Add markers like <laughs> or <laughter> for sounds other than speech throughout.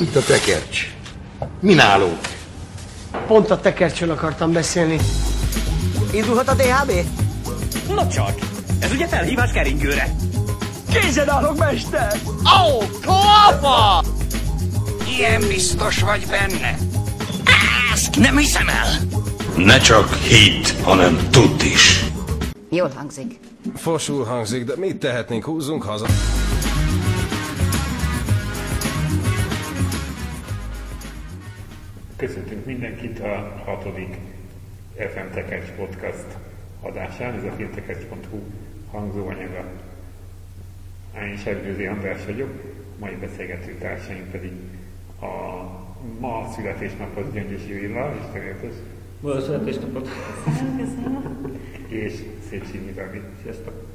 Itt a tekercs. Mi nálunk? Pont a tekercsről akartam beszélni. Indulhat a DHB? Na csak, ez ugye felhívás keringőre. Készen állok, mester! Ó, oh, klapa! Ilyen biztos vagy benne. Ezt nem hiszem el. Ne csak hidd, hanem tudd is. Jól hangzik. Fosul hangzik, de mit tehetnénk? Húzzunk haza. Köszöntünk mindenkit a hatodik FM Tekercs Podcast adásán. Ez a filmtekercs.hu hangzóanyaga. Én Sergőzi András vagyok, mai beszélgető társaim pedig a ma születésnaphoz Gyöngyösi Villa, Isten Boldog születésnapot! és Széchenyi Rami. Sziasztok!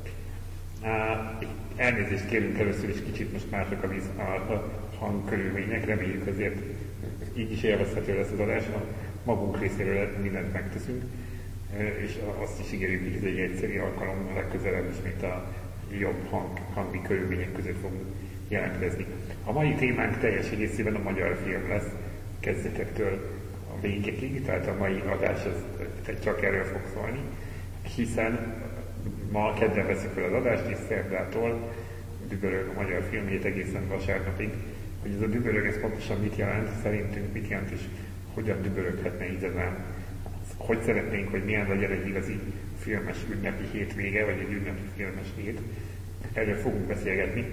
Elnézést kérünk először is kicsit most mások a, víz, a, a hangkörülmények, reméljük azért így is élvezhető lesz az adás, a magunk részéről mindent megteszünk, és azt is ígérjük, hogy ez egy egyszerű alkalom, a legközelebb is, mint a jobb hang, hangi körülmények között fogunk jelentkezni. A mai témánk teljes egészében a magyar film lesz, kezdetektől a végekig, tehát a mai adás az csak erről fog szólni, hiszen ma kedden veszik fel az adást, és szerdától dübörög a magyar filmhét egészen vasárnapig. Hogy ez a dübörög, ez pontosan mit jelent, szerintünk mit jelent, és hogyan düböröghetne ezen. Hogy szeretnénk, hogy milyen legyen egy igazi filmes ünnepi hétvége, vagy egy ünnepi filmes hét. Erről fogunk beszélgetni,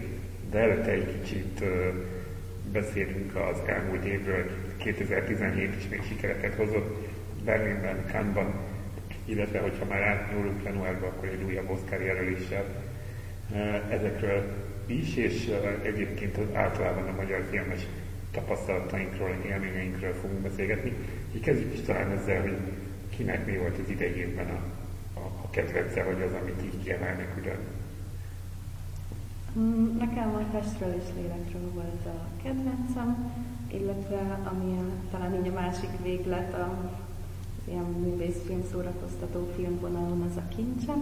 de előtte egy kicsit beszélünk az elmúlt évről. 2017 is még sikereket hozott Berlinben, Cannes-ban, illetve hogyha már átnyúlunk januárba, akkor egy újabb Oscar jelöléssel ezekről is, és egyébként az általában a magyar filmes tapasztalatainkról, élményeinkről fogunk beszélgetni. Így kezdjük is talán ezzel, hogy kinek mi volt az idejében a, a, a kedvence, vagy az, amit így kiemelnek ugyan. Mm, nekem a testről és lélekről volt a kedvencem, illetve ami a, talán így a másik véglet a ilyen művészfilm szórakoztató filmvonalon az a kincse.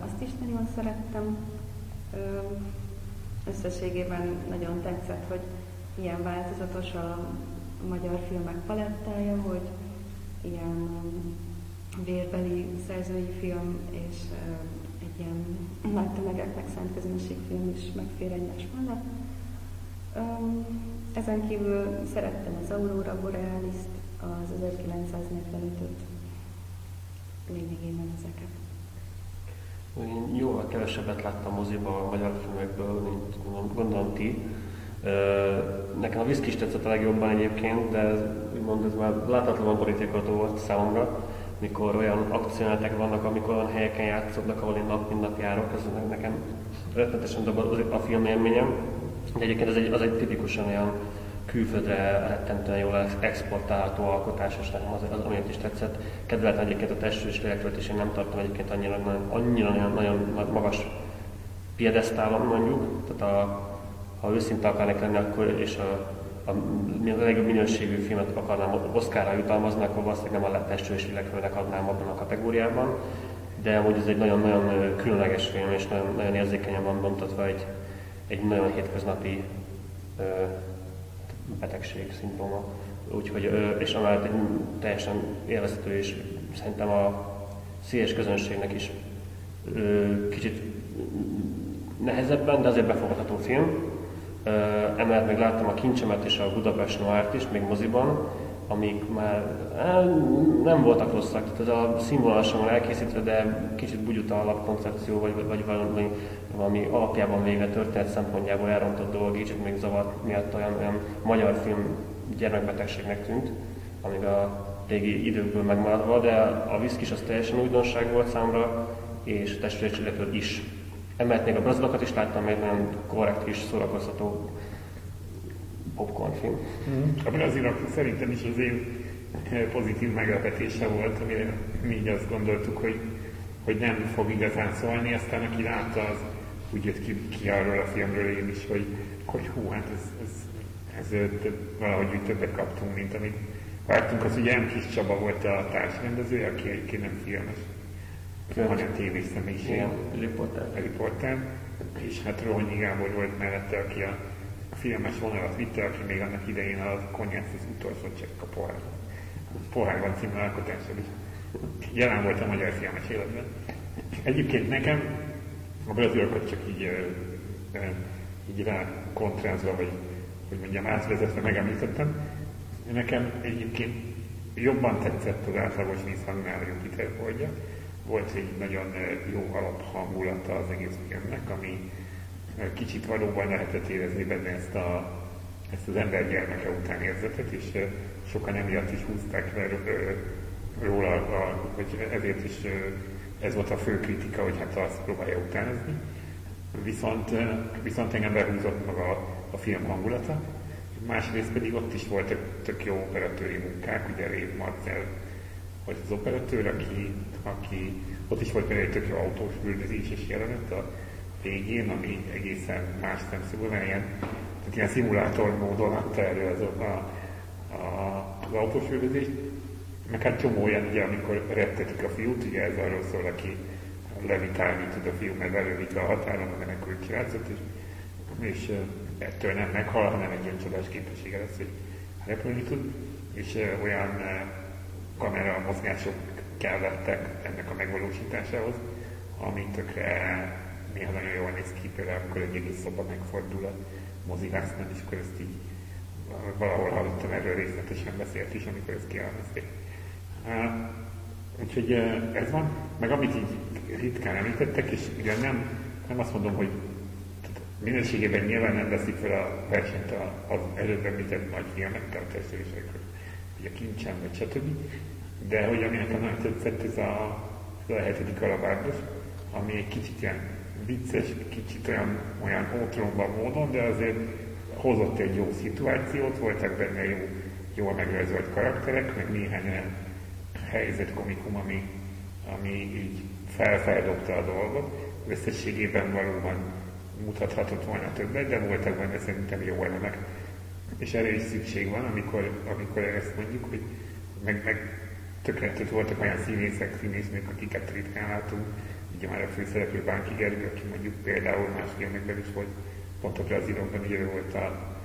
Azt is nagyon szerettem. Összességében nagyon tetszett, hogy ilyen változatos a magyar filmek palettája, hogy ilyen vérbeli szerzői film és egy ilyen nagy tömegeknek szánt közönségfilm is megfér egymás mellett. Ezen kívül szerettem az Aurora Borealis-t, az 1945-öt, lényegében ezeket. Én jóval kevesebbet láttam moziban a magyar filmekből, mint gondolom ti. Nekem a viszki is tetszett a legjobban egyébként, de ez, úgymond ez már láthatatlan politikai volt számomra, mikor olyan akciójátek vannak, amikor olyan helyeken játszódnak, ahol én nap mint nap járok, ez nekem rettenetesen dob a film élményem. De egyébként ez egy, az egy tipikusan olyan külföldre rettentően jól exportálható alkotás, és nekem az, az amiért is tetszett. Kedveltem egyébként a testről és lélekről, és én nem tartom egyébként annyira, annyira nagyon, nagyon magas piedesztálon mondjuk. Tehát a, ha őszinte akarnék lenni, akkor és a, a, a legjobb minőségű filmet akarnám Oszkára jutalmazni, akkor valószínűleg nem a testről és lélekről adnám abban a kategóriában. De amúgy ez egy nagyon-nagyon különleges film, és nagyon, nagyon érzékenyen van bontatva egy, egy nagyon hétköznapi betegség, szindróma. Úgyhogy, és amellett egy teljesen élvezhető, és szerintem a széles közönségnek is kicsit nehezebben, de azért befogadható film. Emellett meg láttam a Kincsemet és a Budapest Noárt is, még moziban, amik már nem voltak rosszak, tehát ez a színvonalasan elkészítve, de kicsit bugyuta alapkoncepció, vagy, vagy valami, valami alapjában véve történet szempontjából elrontott dolog, így még zavart miatt olyan, olyan magyar film gyermekbetegségnek tűnt, amíg a régi időkből megmaradva, de a viszkis az teljesen újdonság volt számra, és testvércsilekről is. Emellett még a brazilokat is láttam, még nagyon korrekt és szórakoztató popcornfilm. Mm. A brazilok szerintem is az én pozitív meglepetése volt, amire mi így azt gondoltuk, hogy, hogy nem fog igazán szólni, aztán aki látta, az úgy jött ki, ki arról a filmről én is, hogy, hogy hú, hát ez, ez, ez, ez valahogy úgy többet kaptunk, mint amit vártunk. Az ugye M. Kis Csaba volt a társrendező, aki egyébként nem filmes, hanem tévés személyiség. riporter. riporter. És hát Rohanyi Gábor volt mellette, aki a a filmes vonalat vitte, aki még annak idején a konyhát az utolsó csekk a pohár. Pohárban című alkotással is jelen volt a magyar filmes életben. Egyébként nekem a brazilokat csak így, így rá kontrázva, vagy hogy mondjam, átvezetve megemlítettem. Nekem egyébként jobban tetszett az átlagos vízhangnál Jupiter holdja. Volt egy nagyon jó alaphangulata az egész filmnek, ami kicsit valóban lehetett érezni benne ezt, a, ezt az ember gyermeke után érzetet, és sokan emiatt is húzták le róla, a, hogy ezért is ez volt a fő kritika, hogy hát azt próbálja utánozni. Viszont, viszont engem behúzott maga a, a film hangulata. Másrészt pedig ott is voltak tök jó operatőri munkák, ugye Rév Marcel volt az operatőr, aki, aki ott is volt például egy tök jó autós üldözéses jelenet a végén, ami egészen más szemszögből, mert ilyen, tehát ilyen szimulátor módon adta elő az, a, a, az autós üldözést, meg hát csomó olyan, ugye, amikor rettetik a fiút, ugye ez arról szól, aki levitálni tud a fiú, mert belővítve a határon, a menekült királyzat, és, és ettől nem meghal, hanem egy ilyen csodás képessége lesz, hogy repülni tud, és olyan kamera mozgások kellettek ennek a megvalósításához, ami tökre néha nagyon jól néz ki, például amikor egy egész szoba megfordul a mozigásznál, és akkor ezt így valahol hallottam erről részletesen beszélt is, amikor ezt kielmezték. Úgyhogy ez van. Meg amit így ritkán említettek, és ugye nem, nem azt mondom, hogy minőségében nyilván nem veszik fel a versenyt az előbb említett nagy filmekkel, a testvérésekről, ugye kincsen, vagy stb. De hogy ami nekem nagyon tetszett, ez a, ez a hetedik alapárdos, ami egy kicsit ilyen vicces, kicsit olyan, olyan ótromba módon, de azért hozott egy jó szituációt, voltak benne jó, jól megrajzolt karakterek, meg néhány olyan helyzetkomikum, ami, ami így felfeldobta a dolgot. Összességében valóban mutathatott volna többet, de voltak benne szerintem jó elemek. És erre is szükség van, amikor, amikor ezt mondjuk, hogy meg, meg tökéletes voltak olyan színészek, színésznők, akiket ritkán látunk. Ugye már a főszereplő Bánki Gergő, aki mondjuk például más filmekben is volt, pont a brazilokban, ugye ő volt a,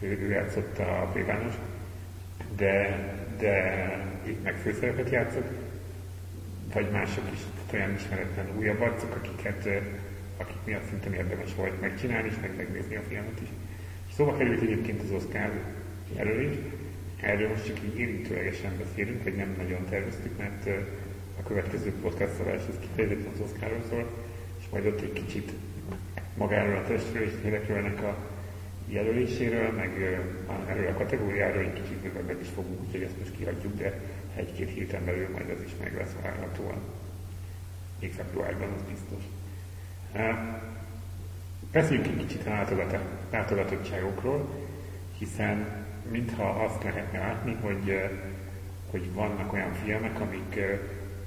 ő, ő játszott a plébános, de, de itt meg főszerepet játszott, vagy mások is? Olyan ismeretlen újabb arcok, akiket, akik miatt szintén érdemes volt megcsinálni, és meg megnézni a filmet is. És szóval került egyébként az Oscar jelölés, erről most csak így érintőlegesen beszélünk, hogy nem nagyon terveztük, mert a következő podcast szavás az kifejezetten az Oscarról szól, és majd ott egy kicsit magáról a testről és a jelöléséről, meg erről a kategóriáról egy kicsit bővebben is fogunk, úgyhogy ezt most kihagyjuk, de egy-két héten belül majd ez is meg lesz várhatóan. Még februárban, az biztos. Beszéljünk egy kicsit a látogatottságokról, hiszen mintha azt lehetne látni, hogy, hogy vannak olyan filmek, amik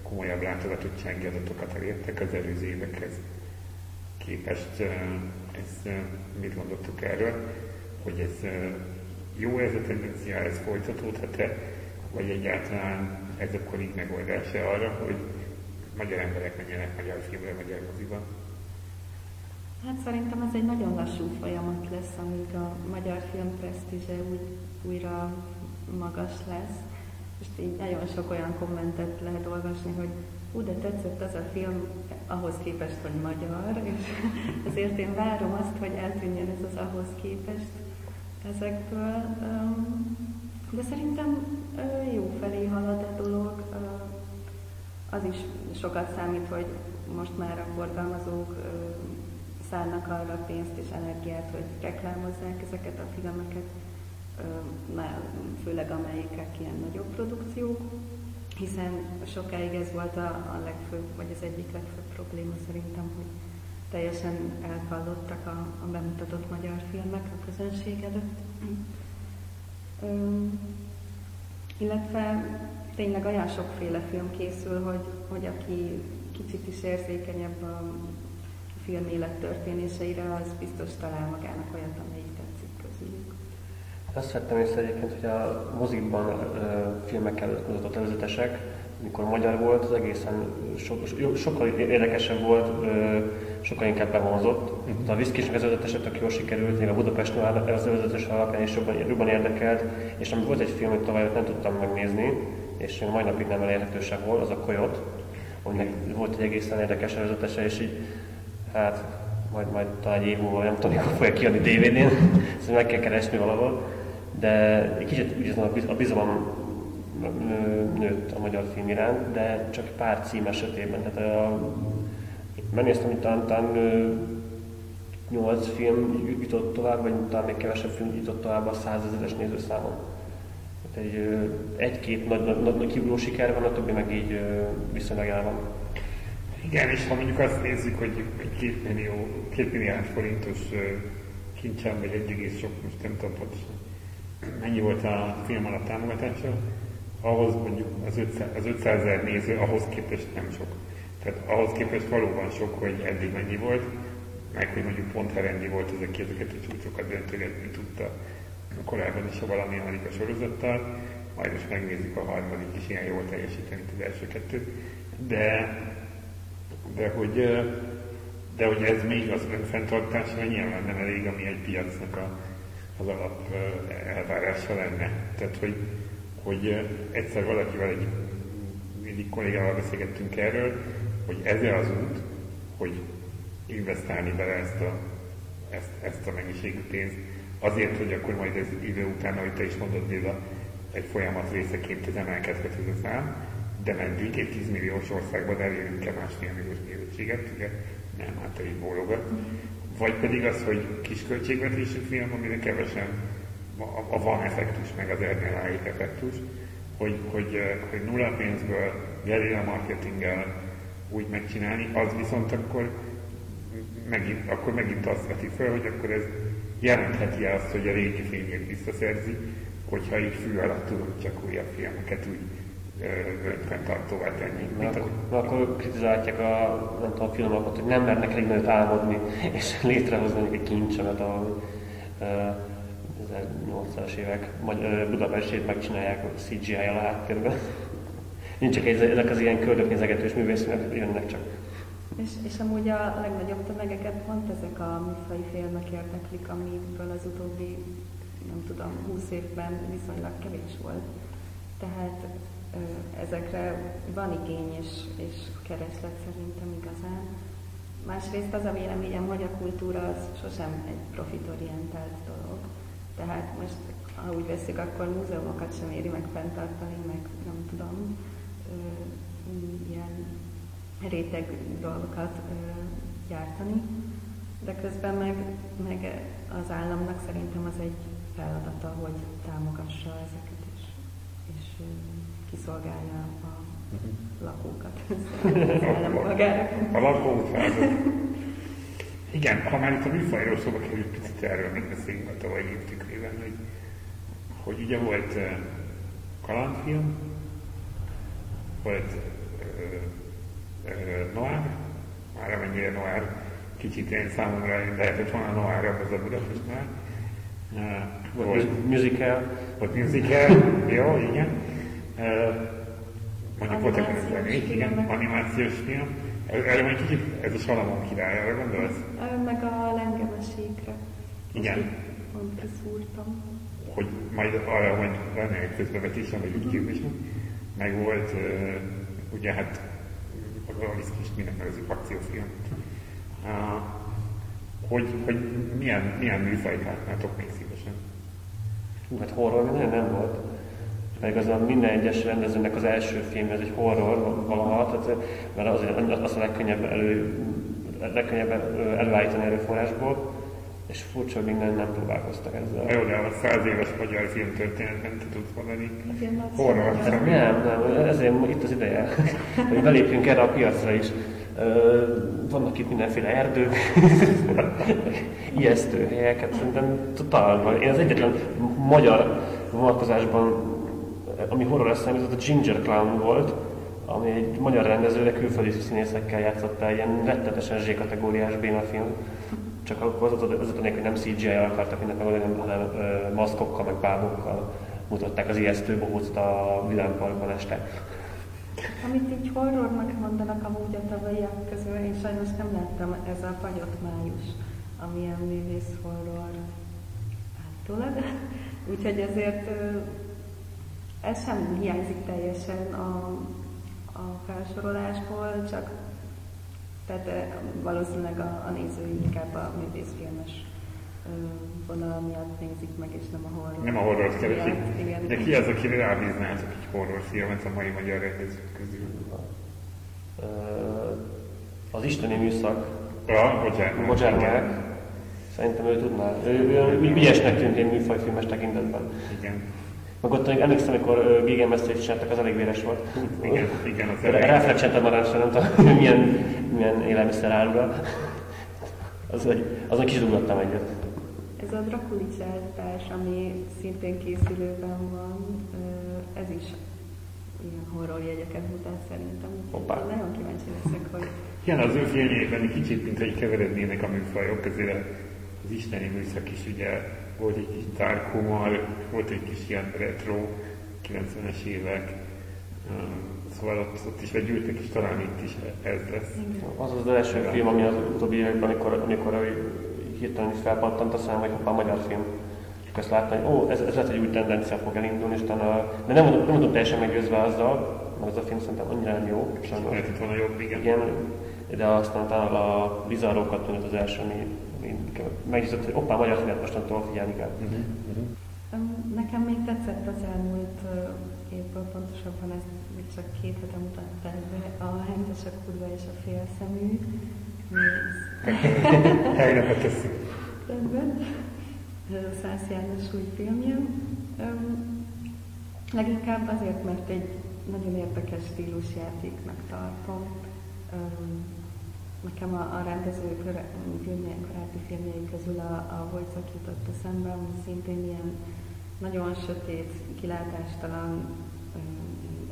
komolyabb látogatottsági adatokat elértek az előző évekhez képest. Ez, mit gondoltuk erről, hogy ez jó ez a tendencia, ez folytatódhat-e, vagy egyáltalán ez akkor így megoldása arra, hogy magyar emberek menjenek magyar filmre, magyar moziba? Hát szerintem ez egy nagyon lassú folyamat lesz, amíg a magyar film presztízse úgy, újra magas lesz. És így nagyon sok olyan kommentet lehet olvasni, hogy ú, de tetszett az a film ahhoz képest, hogy magyar, és <laughs> ezért én várom azt, hogy eltűnjön ez az ahhoz képest ezekből. De szerintem jó felé halad a dolog. Az is sokat számít, hogy most már a forgalmazók szállnak arra pénzt és energiát, hogy reklámozzák ezeket a filmeket, főleg amelyikek ilyen nagyobb produkciók, hiszen sokáig ez volt a, a legfőbb, vagy az egyik legfőbb probléma szerintem, hogy teljesen elkallottak a, a bemutatott magyar filmek a közönség előtt. Üm, illetve tényleg olyan sokféle film készül, hogy, hogy aki kicsit is érzékenyebb a film élettörténéseire, az biztos talál magának olyat, amelyik. Azt vettem észre egyébként, hogy a mozikban uh, filmekkel mutatott előzetesek, mikor magyar volt, az egészen so, so, sokkal érdekesebb volt uh, sokkal inkább bevonzott. De a Viszkisnek az özetese tök jól sikerült, még a Budapest az özetes alapján is jobban, jobban érdekelt, és ami volt egy film, amit tavaly nem tudtam megnézni, és még mai napig nem elérhető sehol, az a Coyote, aminek volt egy egészen érdekes előzetese, és így, hát majd, majd talán egy év múlva, nem tudom, mikor fogja kiadni DVD-n, ezt meg kell keresni valahol, de egy kicsit úgy a bizalom nőtt a magyar film iránt, de csak pár cím esetében. Tehát a, megnéztem, hogy talán, talán 8 film jutott tovább, vagy talán még kevesebb film jutott tovább a százezeres nézőszámon. Tehát egy, egy-két nagy, nagy, nagy, nagy siker van, a többi meg így viszonylag el van. Igen, és ha mondjuk azt nézzük, hogy egy két millió, két milliárd forintos kincsen, vagy egy egész sok, most nem tudom pontosan, mennyi volt a film alatt támogatása, ahhoz mondjuk az 500, az 500 ezer néző, ahhoz képest nem sok. Tehát ahhoz képest valóban sok, hogy eddig mennyi volt, meg hogy mondjuk pont Herendi volt aki ezeket a csúcsokat döntögetni tudta korábban is a valami Amerika sorozattal, majd most megnézzük a harmadik is ilyen jól teljesíteni az első kettőt. De, de hogy, de hogy ez még az önfenntartásra nyilván nem elég, ami egy piacnak a, az alap elvárása lenne. Tehát, hogy hogy egyszer valakivel egy mindig kollégával beszélgettünk erről, hogy ez az út, hogy investálni bele ezt a, ezt, ezt a mennyiségű pénzt, azért, hogy akkor majd ez idő után, ahogy te is mondod, Béla, egy folyamat részeként ez emelkedhet ez a szám, de meddig egy 10 milliós országban elérünk-e másfél milliós nézettséget, ugye nem, hát egy bólogat. Vagy pedig az, hogy kis költségvetésű film, amire kevesen a, a van effektus, meg az Erdnél effektus, hogy, hogy, eh, hogy nulla pénzből gerilla marketinggel úgy megcsinálni, az viszont akkor megint, akkor megint azt veti fel, hogy akkor ez jelentheti azt, hogy a régi filmjét visszaszerzi, hogyha így fű alatt tudunk csak újabb filmeket úgy önfenntartóvá tenni. Na, akkor, a... akkor kritizálják a, nem tudom, a filmokat, hogy nem mernek elég nagyot álmodni, <laughs> és létrehozni egy kincsemet, ahol uh, 80-as évek Budapestét megcsinálják a CGI-jal a háttérben. Nincs egy, ezek az ilyen köldöknézegetős művészek jönnek csak. És, és amúgy a legnagyobb tömegeket pont ezek a műfai filmek érdeklik, amiből az utóbbi, nem tudom, 20 évben viszonylag kevés volt. Tehát ezekre van igény és, és kereslet szerintem igazán. Másrészt az a véleményem, hogy a kultúra az sosem egy profitorientált dolog. Tehát most, ha úgy veszik, akkor múzeumokat sem éri meg fenntartani, meg nem tudom, ö, ilyen réteg dolgokat ö, gyártani, de közben meg, meg az államnak szerintem az egy feladata, hogy támogassa ezeket is, és ö, kiszolgálja a lakókat, <laughs> a, lakókat. Igen, ha már itt a műfajról szóba került, picit erről még beszéljünk a tavalyi évtükrében, hogy, hogy ugye volt uh, kalandfilm, volt uh, uh, Noir, már amennyire Noir, kicsit én számomra lehetett volna Noir az a Budapest már. Uh, volt musical. Volt musical, jó, igen. Mondjuk voltak igen, animációs film erre majd kicsit, ez a Salamon király, arra gondolsz? Meg a lengemesékre. Igen. Pont kiszúrtam. Hogy majd arra majd lenne egy közbevetésem, vagy úgy is. Meg volt, ugye hát a kis minek nevezük akciófilm. Hogy, hogy milyen, milyen műfajt látnátok még szívesen? Hú, hát horror nem, nem volt meg az a minden egyes rendezőnek az első film, ez egy horror valaha, tehát, mert az, az a legkönnyebb, elő, legkönnyebb előállítani erőforrásból, és furcsa, hogy minden nem próbálkoztak ezzel. Jó, de a száz éves magyar filmtörténetben te tudsz mondani horror. Nem, nem, ezért itt az ideje, <laughs> hogy belépjünk erre a piacra is. Vannak itt mindenféle erdők, <laughs> ijesztő helyeket, szerintem totál. Én az egyetlen magyar vonatkozásban ami horror eszem, ez a Ginger Clown volt, ami egy magyar rendező, de külföldi színészekkel játszott el, ilyen rettetesen Z kategóriás film. Csak akkor az az, az, hogy nem CGI-jal akartak mindent megoldani, hanem ö, maszkokkal, meg bábokkal mutatták az ijesztő bohócot a Vidámparkban este. Amit így horrornak mondanak amúgy a tavalyiak közül, én sajnos nem láttam, ez a Fagyott Május, amilyen művész horror állítólag. <laughs> Úgyhogy ezért ez sem hiányzik teljesen a, a felsorolásból, csak tehát valószínűleg a, a nézői inkább a művészfilmes vonal miatt nézik meg, és nem a horror. Nem a horror Igen. De ki az, aki rábíznátok egy horrorfilmet a mai magyar rendezők közül? Az isteni műszak, Ja, bocsánat. Bocsánat, szerintem ő tudná. Ő, ő, ő ügyesnek tűnt én műfajfilmes tekintetben. Igen. Meg ott még emlékszem, amikor Gigan Mesztét csináltak, az elég véres volt. <laughs> Igen, igen, az elején. Ráflecsent a narancsra, nem tudom, <laughs> milyen, milyen élelmiszer árul. <laughs> Az, hogy, azon kis dugattam egyet. Ez a Drakulics állítás, ami szintén készülőben van, ez is ilyen horror jegyeket mutat szerintem. Hoppá. Nagyon kíváncsi leszek, hogy Igen, az ő filmjében kicsit, mint hogy keverednének a műfajok, azért az isteni műszak is ugye volt egy kis humor, volt egy kis ilyen retro, 90-es évek, um, szóval ott, ott is vegyültek, és talán itt is ez lesz. Az az első film, ami az utóbbi években, amikor, amikor ő hirtelen is felpattant a szám, hogy hoppá, magyar film. És ezt láttam, hogy ó, ez, ez lehet, hogy új tendencia fog elindulni, és utána, de nem, nem voltam teljesen meggyőzve azzal, mert ez a film szerintem annyira nem jó, sajnos. Lehetett volna jobb, igen. Igen, de aztán talán a bizarrókat tűnt az első, ami meggyőzött, hogy hoppá, magyar filmet mostantól figyelni kell. Öm, Nekem még tetszett az elmúlt évből, pontosabban ezt még csak két hete mutatták be, a Hentes, a kurva és a félszemű. <laughs> Helyre tesszük. Rendben. Ez Szász János új filmje. Leginkább azért, mert egy nagyon érdekes stílusjátéknak tartom. Nekem a, a rendező filmje, korábbi filmjei közül a, a Vojcok jutott eszembe, ami szintén ilyen nagyon sötét, kilátástalan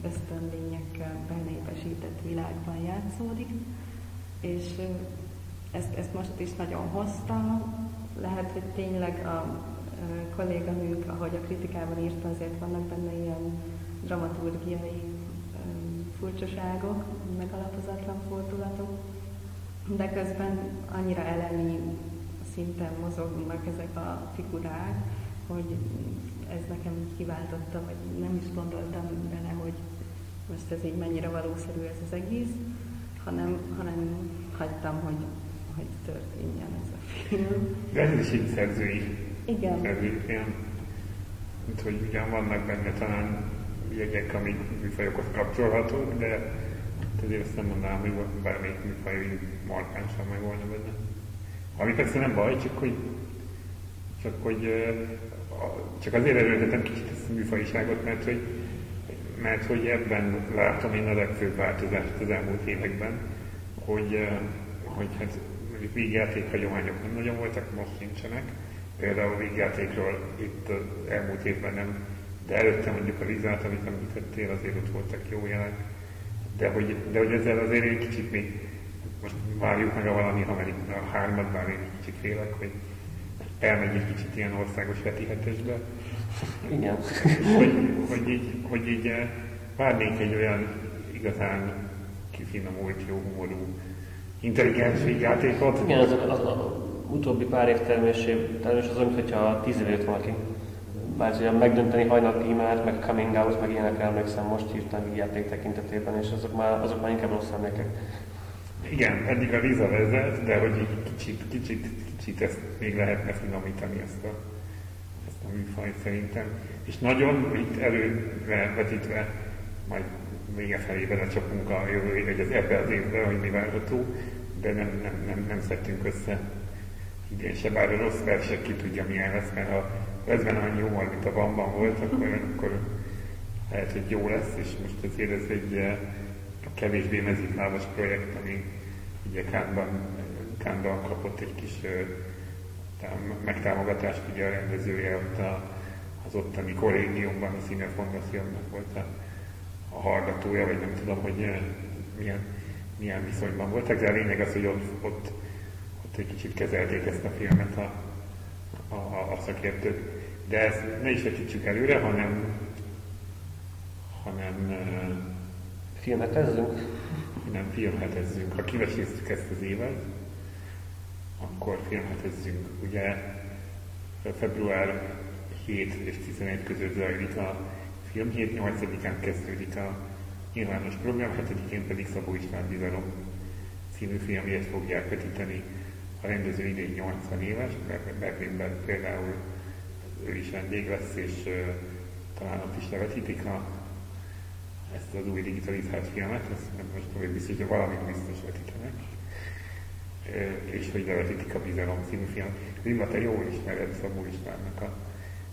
ösztönlényekkel benépesített világban játszódik, és ezt, ezt most is nagyon hozta. Lehet, hogy tényleg a ö, kolléganőnk, ahogy a kritikában írta, azért vannak benne ilyen dramaturgiai furcsaságok, megalapozatlan fordulatok, de közben annyira elemi szinten mozognak ezek a figurák, hogy ez nekem így kiváltotta, vagy nem is gondoltam bele, hogy most ez így mennyire valószerű ez az egész, hanem, hanem hagytam, hogy, hogy történjen ez a film. De ez is egy szerzői Igen. szerzői film. Mint hogy ugyan vannak benne talán jegyek, amik műfajokhoz kapcsolhatók, de azért azt nem mondanám, hogy bármelyik műfaj markánsan meg volna benne. Ami persze nem baj, csak hogy, csak hogy csak azért erőltetem kicsit ezt a műfajiságot, mert hogy, mert hogy ebben látom én a legfőbb változást az elmúlt években, hogy, hogy hát mondjuk vígjáték hagyományok nem nagyon voltak, most nincsenek. Például a vígjátékról itt elmúlt évben nem, de előtte mondjuk a Lizát, amit említettél, azért ott voltak jó jelek. De hogy, de hogy ezzel azért egy kicsit még, most várjuk meg a valami Amerika a hármat, bár én egy kicsit félek, hogy elmegy egy kicsit ilyen országos veti hetesbe, Igen. hogy, hogy így, hogy így eh, várnék egy olyan igazán kifinomult, jó humorú, intelligens játékot. Igen, az, az, az, utóbbi pár év termésé, termés az mintha tíz év jött valaki bár ugye megdönteni hajnal tímát, meg coming out, meg ilyenekre emlékszem, most írtam játék tekintetében, és azok már, azok már inkább rossz emlékek. Igen, eddig a Liza vezet, de hogy egy kicsit, kicsit, kicsit ezt még lehetne finomítani ezt a, ezt a műfajt szerintem. És nagyon itt előre vetítve, majd vége felé belecsapunk a jövő hogy az ebbe az évben, hogy mi várható, de nem, nem, nem, nem szedtünk össze idén se, bár a rossz versek ki tudja milyen lesz, mert a 50 annyi humor, mint a bamban volt, akkor, akkor lehet, hogy jó lesz, és most azért ez egy eh, a kevésbé mezitlábas projekt, ami ugye Kánban, Kánban kapott egy kis eh, megtámogatást, ugye a rendezője ott a, az ottani kollégiumban, a Színe Fondaciónak volt a, a hallgatója, vagy nem tudom, hogy eh, milyen, milyen viszonyban voltak, de a lényeg az, hogy ott, ott, ott egy kicsit kezelték ezt a filmet a, a, a, a szakértők. De ezt ne is vetítsük előre, hanem, hanem Filmetezzünk? Nem, filmhetezzünk. Ha kiveséztük ezt az évet, akkor filmhetezzünk. Ugye február 7 és 11 között zajlik a filmhét, 8-án kezdődik a nyilvános program, 7-én pedig Szabó István Bizalom című filmjét fogják vetíteni a rendező idén 80 éves, Berlinben például ő is vendég lesz, és uh, talán ott is levetítik a, ezt az új digitalizált filmet, ezt most vagy biztos, hogy valamit biztos vetítenek, uh, és hogy levetítik a Bizalom című film. Rimba, te jól ismered Szabó Istvánnak a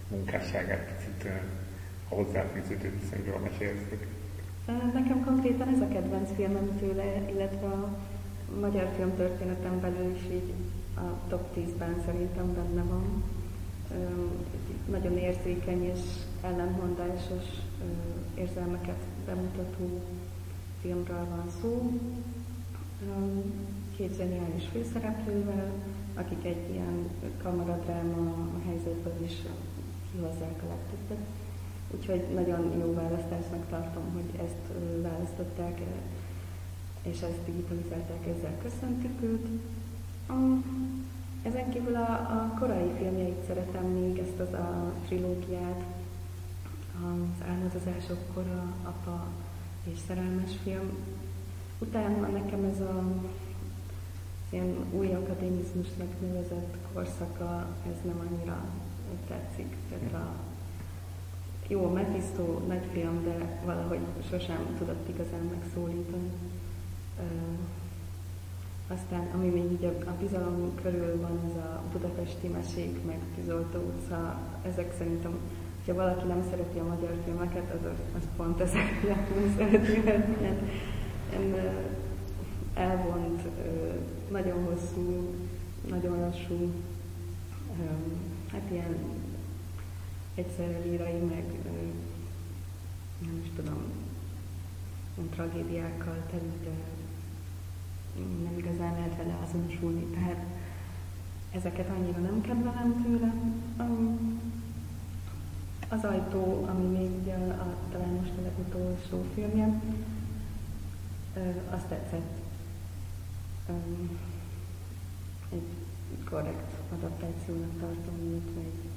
munkásságát, picit uh, a hozzáfűződő viszonyról mesélsz. Nekem konkrétan ez a kedvenc filmem tőle, illetve a magyar filmtörténetem belül is így a top 10-ben szerintem benne van. Nagyon érzékeny és ellenmondásos érzelmeket bemutató filmről van szó. Két zseniális főszereplővel, akik egy ilyen kamaradráma helyzetből is kihozzák a legtöbbet. Úgyhogy nagyon jó választásnak tartom, hogy ezt választották, és ezt digitalizálták, ezzel köszöntik őt. Ezen kívül a, a korai filmjeit szeretem még, ezt az a trilógiát, az álmodozások kora, apa és szerelmes film. Utána nekem ez a ilyen új akadémizmusnak nevezett korszaka, ez nem annyira tetszik. Tehát a, jó, Mephisto nagy film, de valahogy sosem tudott igazán megszólítani. Aztán, ami még így a, a bizalom körül van, ez a budapesti mesék, meg Tűzoltó utca, ezek szerintem, ha valaki nem szereti a magyar filmeket, az, az pont ezek nem szereti, mert ilyen, ilyen elvont, nagyon hosszú, nagyon lassú, hát ilyen egyszerre lírai, meg nem is tudom, tragédiákkal de nem igazán lehet vele azonosulni, tehát ezeket annyira nem kedvelem tőle. Az ajtó, ami még a, a, talán most a legutolsó filmje, azt tetszett. Egy korrekt adaptációnak tartom, illetve egy,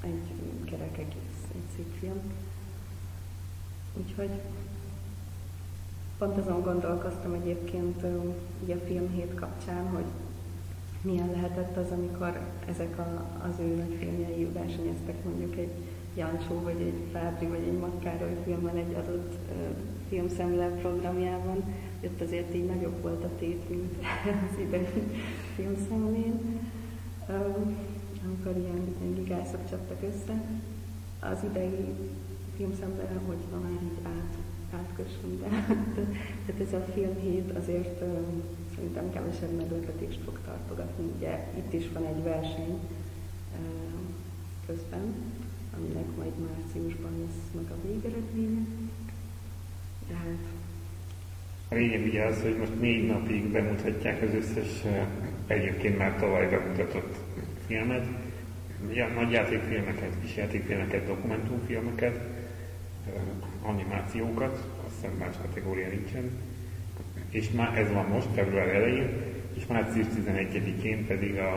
egy kerek egész, egy szép film. Úgyhogy Pont azon gondolkoztam egyébként ugye a filmhét kapcsán, hogy milyen lehetett az, amikor ezek a, az ő nagy filmjei versenyeztek mondjuk egy Jancsó, vagy egy Fábri, vagy egy Makkároly filmmel egy adott filmszemle programjában, ott azért így nagyobb volt a tét, mint <laughs> az idei filmszemlén. Amikor ilyen, ilyen gigászok csaptak össze. Az idei filmszemle, hogy van így át átkössünk be. Tehát ez a filmhét azért uh, szerintem kevesebb meglepetést fog tartogatni. Ugye itt is van egy verseny uh, közben, aminek majd márciusban lesz meg a végeredménye. Tehát a lényeg ugye az, hogy most négy napig bemutatják az összes egyébként már tavaly bemutatott filmet, ja, nagy játékfilmeket, kis játékfilmeket, dokumentumfilmeket, animációkat, azt hiszem más kategória nincsen, és már ez van most, február elején, és március 11-én pedig a,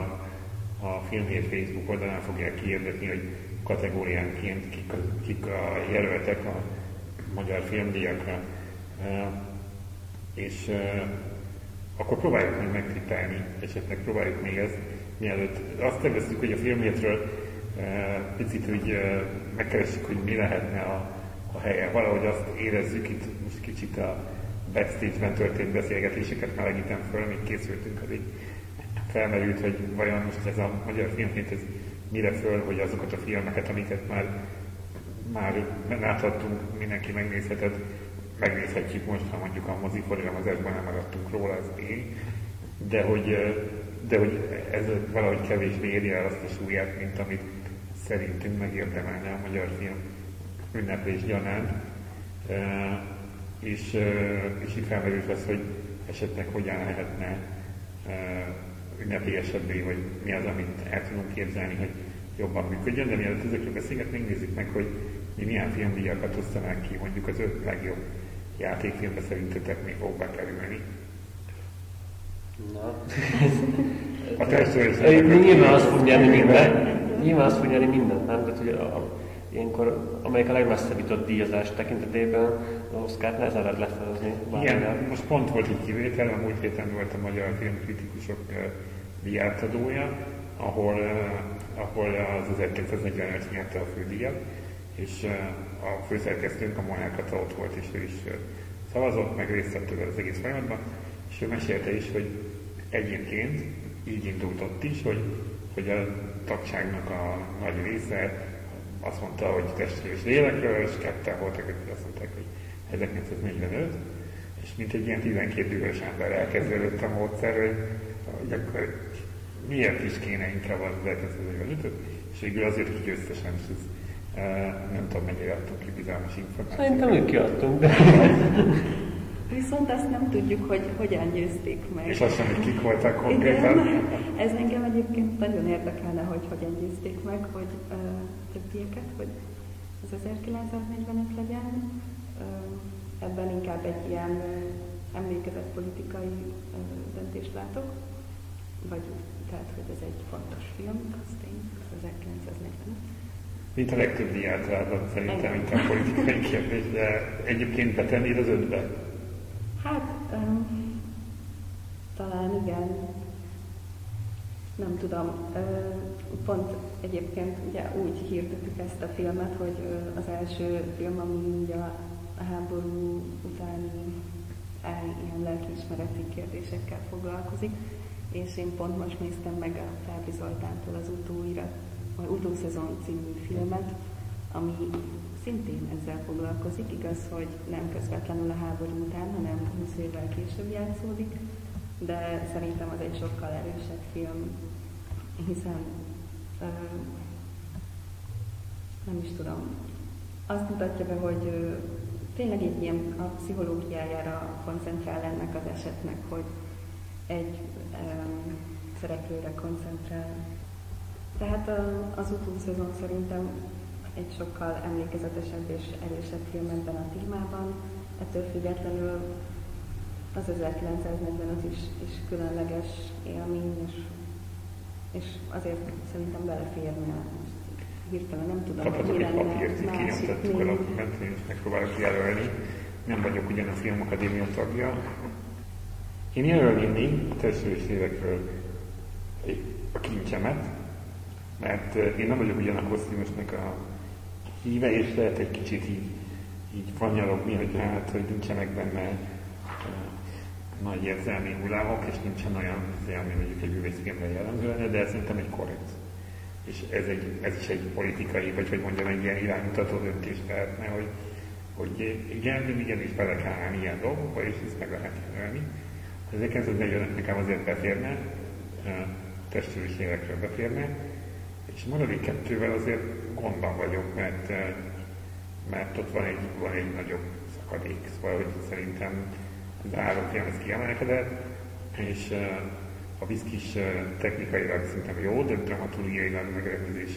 a Filmhét Facebook oldalán fogják kiirdetni, hogy kategóriánként kik, kik a jelöltek a magyar filmdíjakra. És akkor próbáljuk meg megtippelni, esetleg próbáljuk még ezt, mielőtt azt terveztük, hogy a filmhétről picit úgy megkeressük, hogy mi lehetne a, a helye. Valahogy azt érezzük itt most kicsit a backstage-ben történt beszélgetéseket melegítem föl, amíg készültünk, az így felmerült, hogy vajon most ez a magyar filmként ez mire föl, hogy azokat a filmeket, amiket már, már láthattunk, mindenki megnézhetett, megnézhetjük most, ha mondjuk a moziforgalmazásban nem maradtunk róla, az tény, de hogy, de hogy ez valahogy kevésbé éri el azt a súlyát, mint amit szerintünk megérdemelne a magyar film ünneplés gyanánt, és, és itt felmerült az, hogy esetleg hogyan lehetne ünnepélyesebbé, vagy mi az, amit el tudunk képzelni, hogy jobban működjön, de mielőtt ezekről beszélgetnénk, nézzük meg, hogy mi milyen filmdíjakat osztanánk ki, mondjuk az öt legjobb játékfilmbe szerintetek mi fog bekerülni? Na. A testőr Nyilván azt fog nyerni minden. Nyilván azt fog nyerni mindent, nem? Tehát, hogy a, ilyenkor, amelyik a legmesszebb jutott díjazás tekintetében, az Oscar-t nehezen lehet lefedezni. Igen, most pont volt egy kivétel, a múlt héten volt a Magyar Filmkritikusok uh, díjátadója, ahol, uh, ahol az 1945 nyerte a fődíjat, és uh, a főszerkesztőnk, a Molnár Kata ott volt, és ő is szavazott, meg részt vett az egész folyamatban, és ő mesélte is, hogy egyébként így indult ott is, hogy, hogy a tagságnak a nagy része azt mondta, hogy testről és lélekről, és ketten voltak, akik azt mondták, hogy 1945, és mint egy ilyen 12 dühös ember elkezdődött a módszer, hogy, hogy akkor miért is kéne inkább az 1945 és végül azért, hogy győztesen, és ez, nem tudom, mennyire adtunk ki bizalmas információt. Szerintem ők kiadtunk, de... <laughs> Viszont azt nem tudjuk, hogy hogyan győzték meg. És azt sem, hogy kik voltak konkrétan. Igen, ez engem egyébként nagyon érdekelne, hogy hogyan győzték meg, hogy uh, többieket, hogy az 1945 legyen. Uh, ebben inkább egy ilyen uh, emlékezett politikai uh, döntést látok, vagy tehát, hogy ez egy fontos film, az tény, 1945. Mint a legtöbb diátában szerintem, mint a politikai kérdés, de egyébként betennéd az ötbe? Hát, um, talán igen. Nem tudom. Pont egyébként ugye úgy hirdettük ezt a filmet, hogy az első film, ami ugye a háború utáni ilyen lelkiismereti kérdésekkel foglalkozik, és én pont most néztem meg a Fábri Zoltántól az utóirat, vagy utószezon című filmet, ami szintén ezzel foglalkozik, igaz, hogy nem közvetlenül a háború után, hanem 20 évvel később játszódik, de szerintem az egy sokkal erősebb film, hiszen ö, nem is tudom, azt mutatja be, hogy ö, tényleg egy ilyen a pszichológiájára koncentrál ennek az esetnek, hogy egy ö, szereplőre koncentrál. Tehát az utószezon szerintem egy sokkal emlékezetesebb és erősebb film ebben a témában. Ettől függetlenül az 1945 is, is különleges élmény, és, és azért szerintem beleférne. Hirtelen nem tudom, Kaphatok hogy papírt, a dokumentumot, és megpróbálok jelölni. Nem vagyok ugyan a Filmakadémia tagja. Én jelölném még a testős évekről a kincsemet, mert én nem vagyok ugyan a kosztümösnek a híve, és lehet egy kicsit így, így fanyarogni, hogy hát, hogy nincsenek benne nagy érzelmi hullámok, és nincsen olyan ami mondjuk egy művészfilmre jellemző lenne, de szerintem egy korrekt. És ez, egy, ez is egy politikai, vagy hogy mondjam, egy ilyen iránymutató döntés lehetne, hogy, hogy igen, igenis bele kell állni ilyen dolgokba, és ezt meg lehet jelölni. Az 1945 nekem azért beférne, évekről beférne, és maradék kettővel azért gondban vagyok, mert, eh, mert ott van egy, van egy nagyobb szakadék, szóval hogy szerintem az állatján ez kiemelkedett, és eh, a viszkis eh, technikailag szerintem jó, de dramaturgiailag megrendezés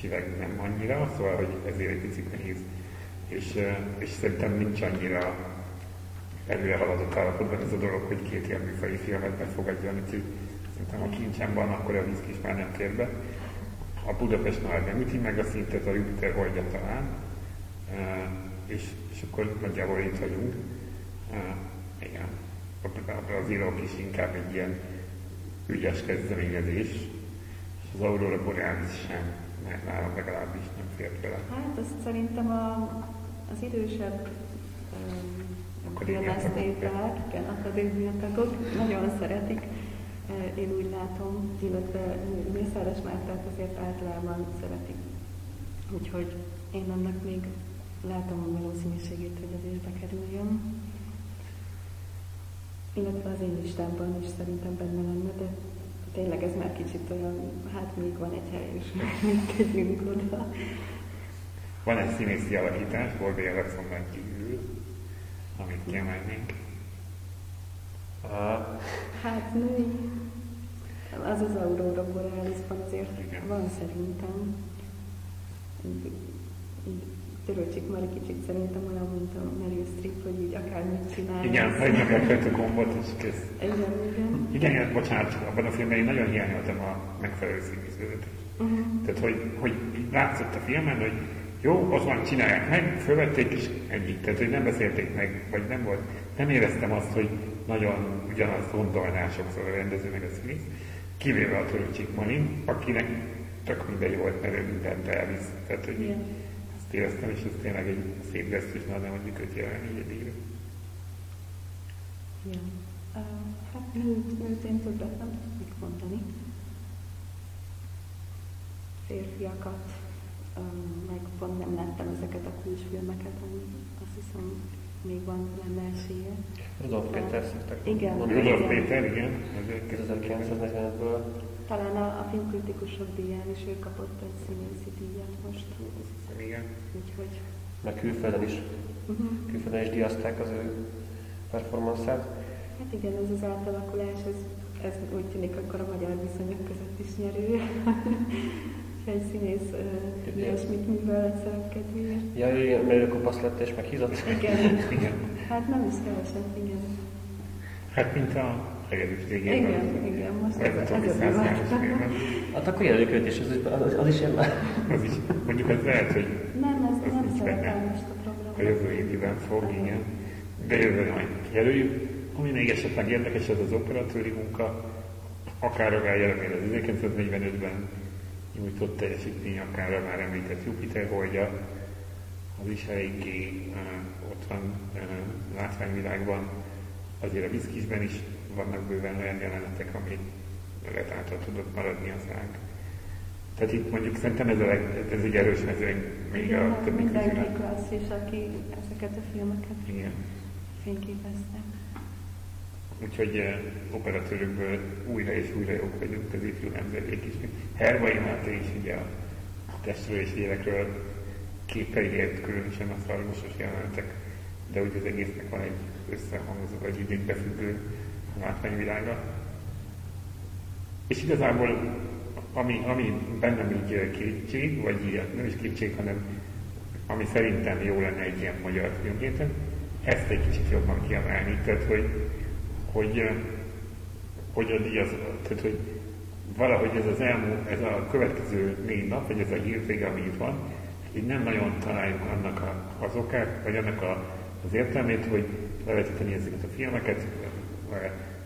siveg nem annyira, szóval hogy ezért egy picit nehéz. És, és szerintem nincs annyira előre haladott állapotban ez a dolog, hogy két ilyen műfai filmet befogadjon, úgyhogy szerintem a kincsen van, akkor a viszkis már nem tér be a Budapest nem üti meg a szintet, a Jupiter holdja talán, és, és akkor nagyjából itt vagyunk. Igen, az írok is inkább egy ilyen ügyes kezdeményezés, és az Aurora Borealis sem, mert nálam legalábbis nem fért bele. Hát azt szerintem a, az idősebb filmesztéták, igen, akadémiatagok nagyon szeretik, én úgy látom, illetve Mészáros Mártát azért általában szeretik. Úgyhogy én annak még látom a valószínűségét, hogy az is bekerüljön. Illetve az én listámban is szerintem benne lenne, de tényleg ez már kicsit olyan, hát még van egy hely, és <laughs> tegyünk oda. Van egy színészi alakítás, Boldi Alexander kívül, amit kiemelnénk. Hát női, az az Aurora Borealisban azért Igen. van szerintem. Törőcsik Mari kicsit szerintem olyan, mint a Meryl Streep, hogy így akármit csinál. Igen, megnyomják a gombot, és kész. Igen, igen. Igen, igen, bocsánat, abban a filmben én nagyon hiányoltam a megfelelő színészetet. Uh-huh. Tehát, hogy, hogy látszott a filmen, hogy jó, ott van, csinálják meg, fölvették és ennyi. Tehát, hogy nem beszélték meg, vagy nem volt, nem éreztem azt, hogy nagyon ugyanazt gondolná sokszor a rendező meg a színész, kivéve a Törőcsik Malin, akinek tök mindegy volt, mert ő mindent elvisz. Tehát, hogy Igen. ezt éreztem, és ez tényleg egy szép gesztus, na, de mondjuk őt jelenni egy díjra. Ja. Uh, hát nőt, nőt én többet nem tudnék mondani. Férfiakat, meg pont nem láttam ezeket a kulcsfilmeket, ami azt hiszem még van lenne esélye. Rudolf Péter szoktak Igen. mondani. Rudolf. Péter, igen, ezért 1945-ből. Talán a, a filmkritikusok díján is ő kapott egy színészi díjat most. igen. Úgyhogy Meg külföldön is. uh-huh. Külföldön is díjazták az ő performance-át. Hát igen, ez az átalakulás, ez, ez úgy tűnik akkor a magyar viszonyok között is nyerő. Egy színész uh, ilyesmit művel egy szerepkedvéért. Ja, ő ilyen merőkopasz lett és meghízott. Igen. <laughs> igen. Hát nem is keveset, igen. Hát, mint a hegedűs régében. Igen, igen, most Vagy ez, ez hogy a divat. Hát akkor jelöljük őt is, az, az, az is jön Az is, mondjuk az lehet, hogy Nem, ez Az nem szerepel most a a programban. jövő évben fog, igen. De jövőre majd jelöljük. Ami még esetleg érdekes, ez az operatőri munka, akár a Gály az 1945-ben nyújtott teljesítmény, akár a már említett Jupiter holdja, az is eléggé uh, ott van uh, látványvilágban. Azért a Viszkisben is vannak bőven olyan jelenetek, ami letáltal tudott maradni az ág. Tehát itt mondjuk szerintem ez, a leg, ez egy erős mezőny még Igen, a többi mindenki közül. klasszis, aki ezeket a filmeket Igen. fényképezte. Úgyhogy uh, operatőrökből újra és újra jók vagyunk az ifjú nemzedék is. Herbai Máté is ugye a testről és lélekről képei ért különösen a szarmosos jelenetek, de úgy az egésznek van egy összehangzó, vagy időbefüggő látványvilága. És igazából ami, ami bennem így eh, kétség, vagy ilyen, nem is kétség, hanem ami szerintem jó lenne egy ilyen magyar filmhéten, ezt egy kicsit jobban kiemelni, tehát hogy, hogy, hogy a díjaz, tehát hogy valahogy ez az elmúlt, ez a következő négy nap, vagy ez a hírvége, ami itt van, így nem nagyon találjuk annak a, az okát, vagy annak a, az értelmét, hogy levetíteni ezeket a filmeket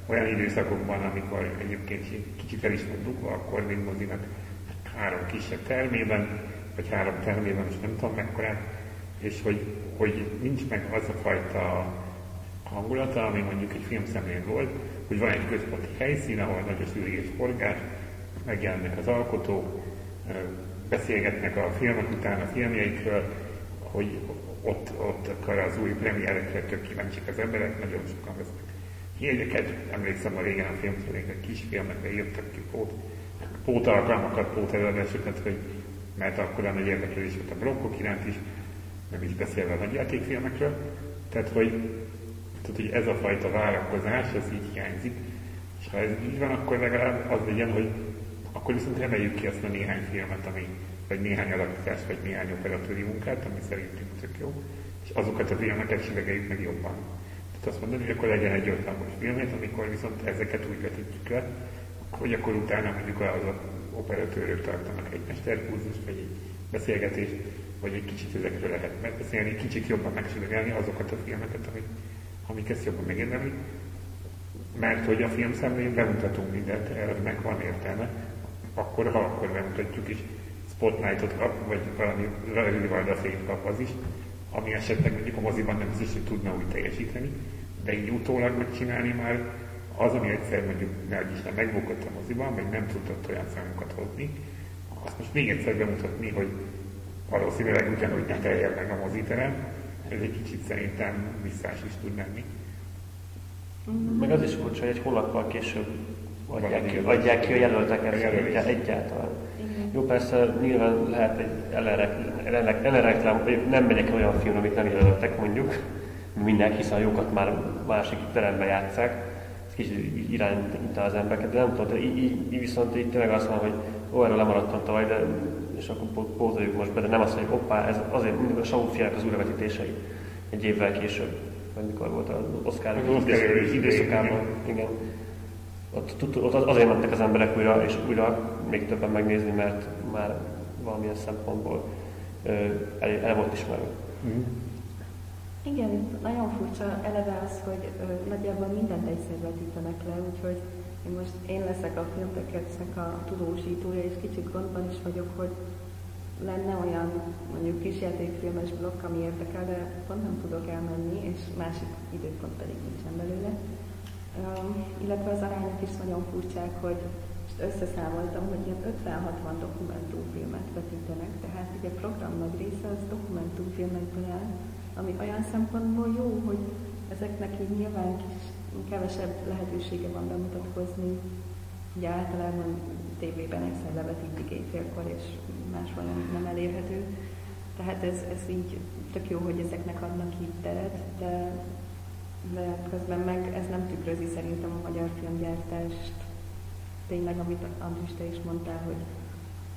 olyan időszakokban, amikor egyébként kicsit el is van dugva, akkor még mozinak három kisebb termében, vagy három termében, most nem tudom mekkorát, és hogy, hogy nincs meg az a fajta hangulata, ami mondjuk egy filmszemlén volt, hogy van egy központi helyszín, ahol nagy a sűrű és forgás, megjelennek az alkotók, beszélgetnek a filmek után a filmjeikről, hogy ott, ott akar az új premierekre tök kíváncsiak az emberek, nagyon sokan vesznek jegyeket, emlékszem a régen a filmtörvének kisfilmekre írtak ki pót, pót alkalmakat, pót előadásokat, hogy mert akkor nagy érdeklődés volt a blokkok iránt is, nem is beszélve a nagy játékfilmekről. Tehát, hogy, tehát, hogy ez a fajta várakozás, ez így hiányzik. És ha ez így van, akkor legalább az legyen, hogy akkor viszont emeljük ki azt a néhány filmet, ami, vagy néhány alakítást, vagy néhány operatőri munkát, ami szerintünk tök jó, és azokat a filmeket sivegeljük meg jobban. Tehát azt mondani, hogy akkor legyen egy most filmet, amikor viszont ezeket úgy vetítjük le, hogy akkor utána mondjuk az operatőrök tartanak egy mesterkurzust, vagy egy beszélgetést, vagy egy kicsit ezekről lehet megbeszélni, kicsit jobban megsüvegelni azokat a filmeket, amik, amik ezt jobban megérdemlik. Mert hogy a filmszemlén bemutatunk mindent, ennek van értelme, akkor ha akkor bemutatjuk is, spotlightot kap, vagy valami Rivalda fényt kap az is, ami esetleg mondjuk a moziban nem biztos, hogy tudna úgy teljesíteni, de így utólag megcsinálni már az, ami egyszer mondjuk ne Isten megbukott a moziban, vagy nem tudott olyan számokat hozni, azt most még egyszer bemutatni, hogy valószínűleg ugyanúgy nem teljel meg a moziterem, ez egy kicsit szerintem visszás is tud menni. Meg az is furcsa, hogy egy hónappal később adják ki, adják ki a jelölteket A jelölés. egy- egyáltalán. Igen. Jó, persze nyilván lehet egy ellenreklám, hogy nem megyek olyan film, amit nem jelöltek mondjuk, mindenki, hiszen a jókat már másik teremben játszák, kicsit irányítja az embereket, de nem tudom, így, így, így viszont így tényleg azt mondom, hogy ó, erről lemaradtam tavaly, de és akkor pó- pózoljuk most be, de nem azt mondjuk, hoppá, ez azért mindig a Saul fiának az újravetítései egy évvel később, vagy mikor volt az Oscar időszakában. Igen. Ott, ott az- azért mentek az emberek újra, és újra még többen megnézni, mert már valamilyen szempontból el, el volt ismerve. Igen, nagyon furcsa eleve az, hogy ö, nagyjából mindent egyszer vetítenek le, úgyhogy én most én leszek a filmteketszek a tudósítója, és kicsit gondban is vagyok, hogy lenne olyan mondjuk kisjátékfilmes blokk, ami érdekel, de pont nem tudok elmenni, és másik időpont pedig nincsen belőle. Um, illetve az arányok is nagyon furcsák, hogy most összeszámoltam, hogy ilyen 50-60 dokumentumfilmet vetítenek, tehát ugye program nagy része az dokumentumfilmekből áll, ami olyan szempontból jó, hogy ezeknek így nyilván kevesebb lehetősége van bemutatkozni. Ugye általában tévében egyszer levetítik éjfélkor, és máshol nem, nem elérhető. Tehát ez, ez így tök jó, hogy ezeknek adnak így teret, de, de közben meg ez nem tükrözi szerintem a magyar filmgyártást. Tényleg, amit Andris te is mondtál, hogy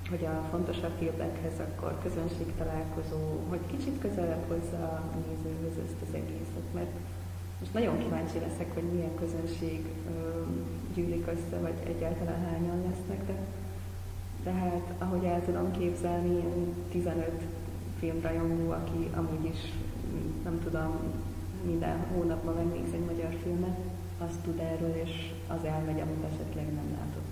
hogy a fontosabb filmekhez akkor közönség találkozó, hogy kicsit közelebb hozza a nézőhöz ezt az egészet, mert most nagyon kíváncsi leszek, hogy milyen közönség ö, gyűlik össze, vagy egyáltalán hányan lesznek, de, de hát ahogy el tudom képzelni, ilyen 15 filmrajongó, aki amúgy is, nem tudom, minden hónapban megnéz egy magyar filmet, azt tud erről, és az elmegy, amit esetleg nem látott.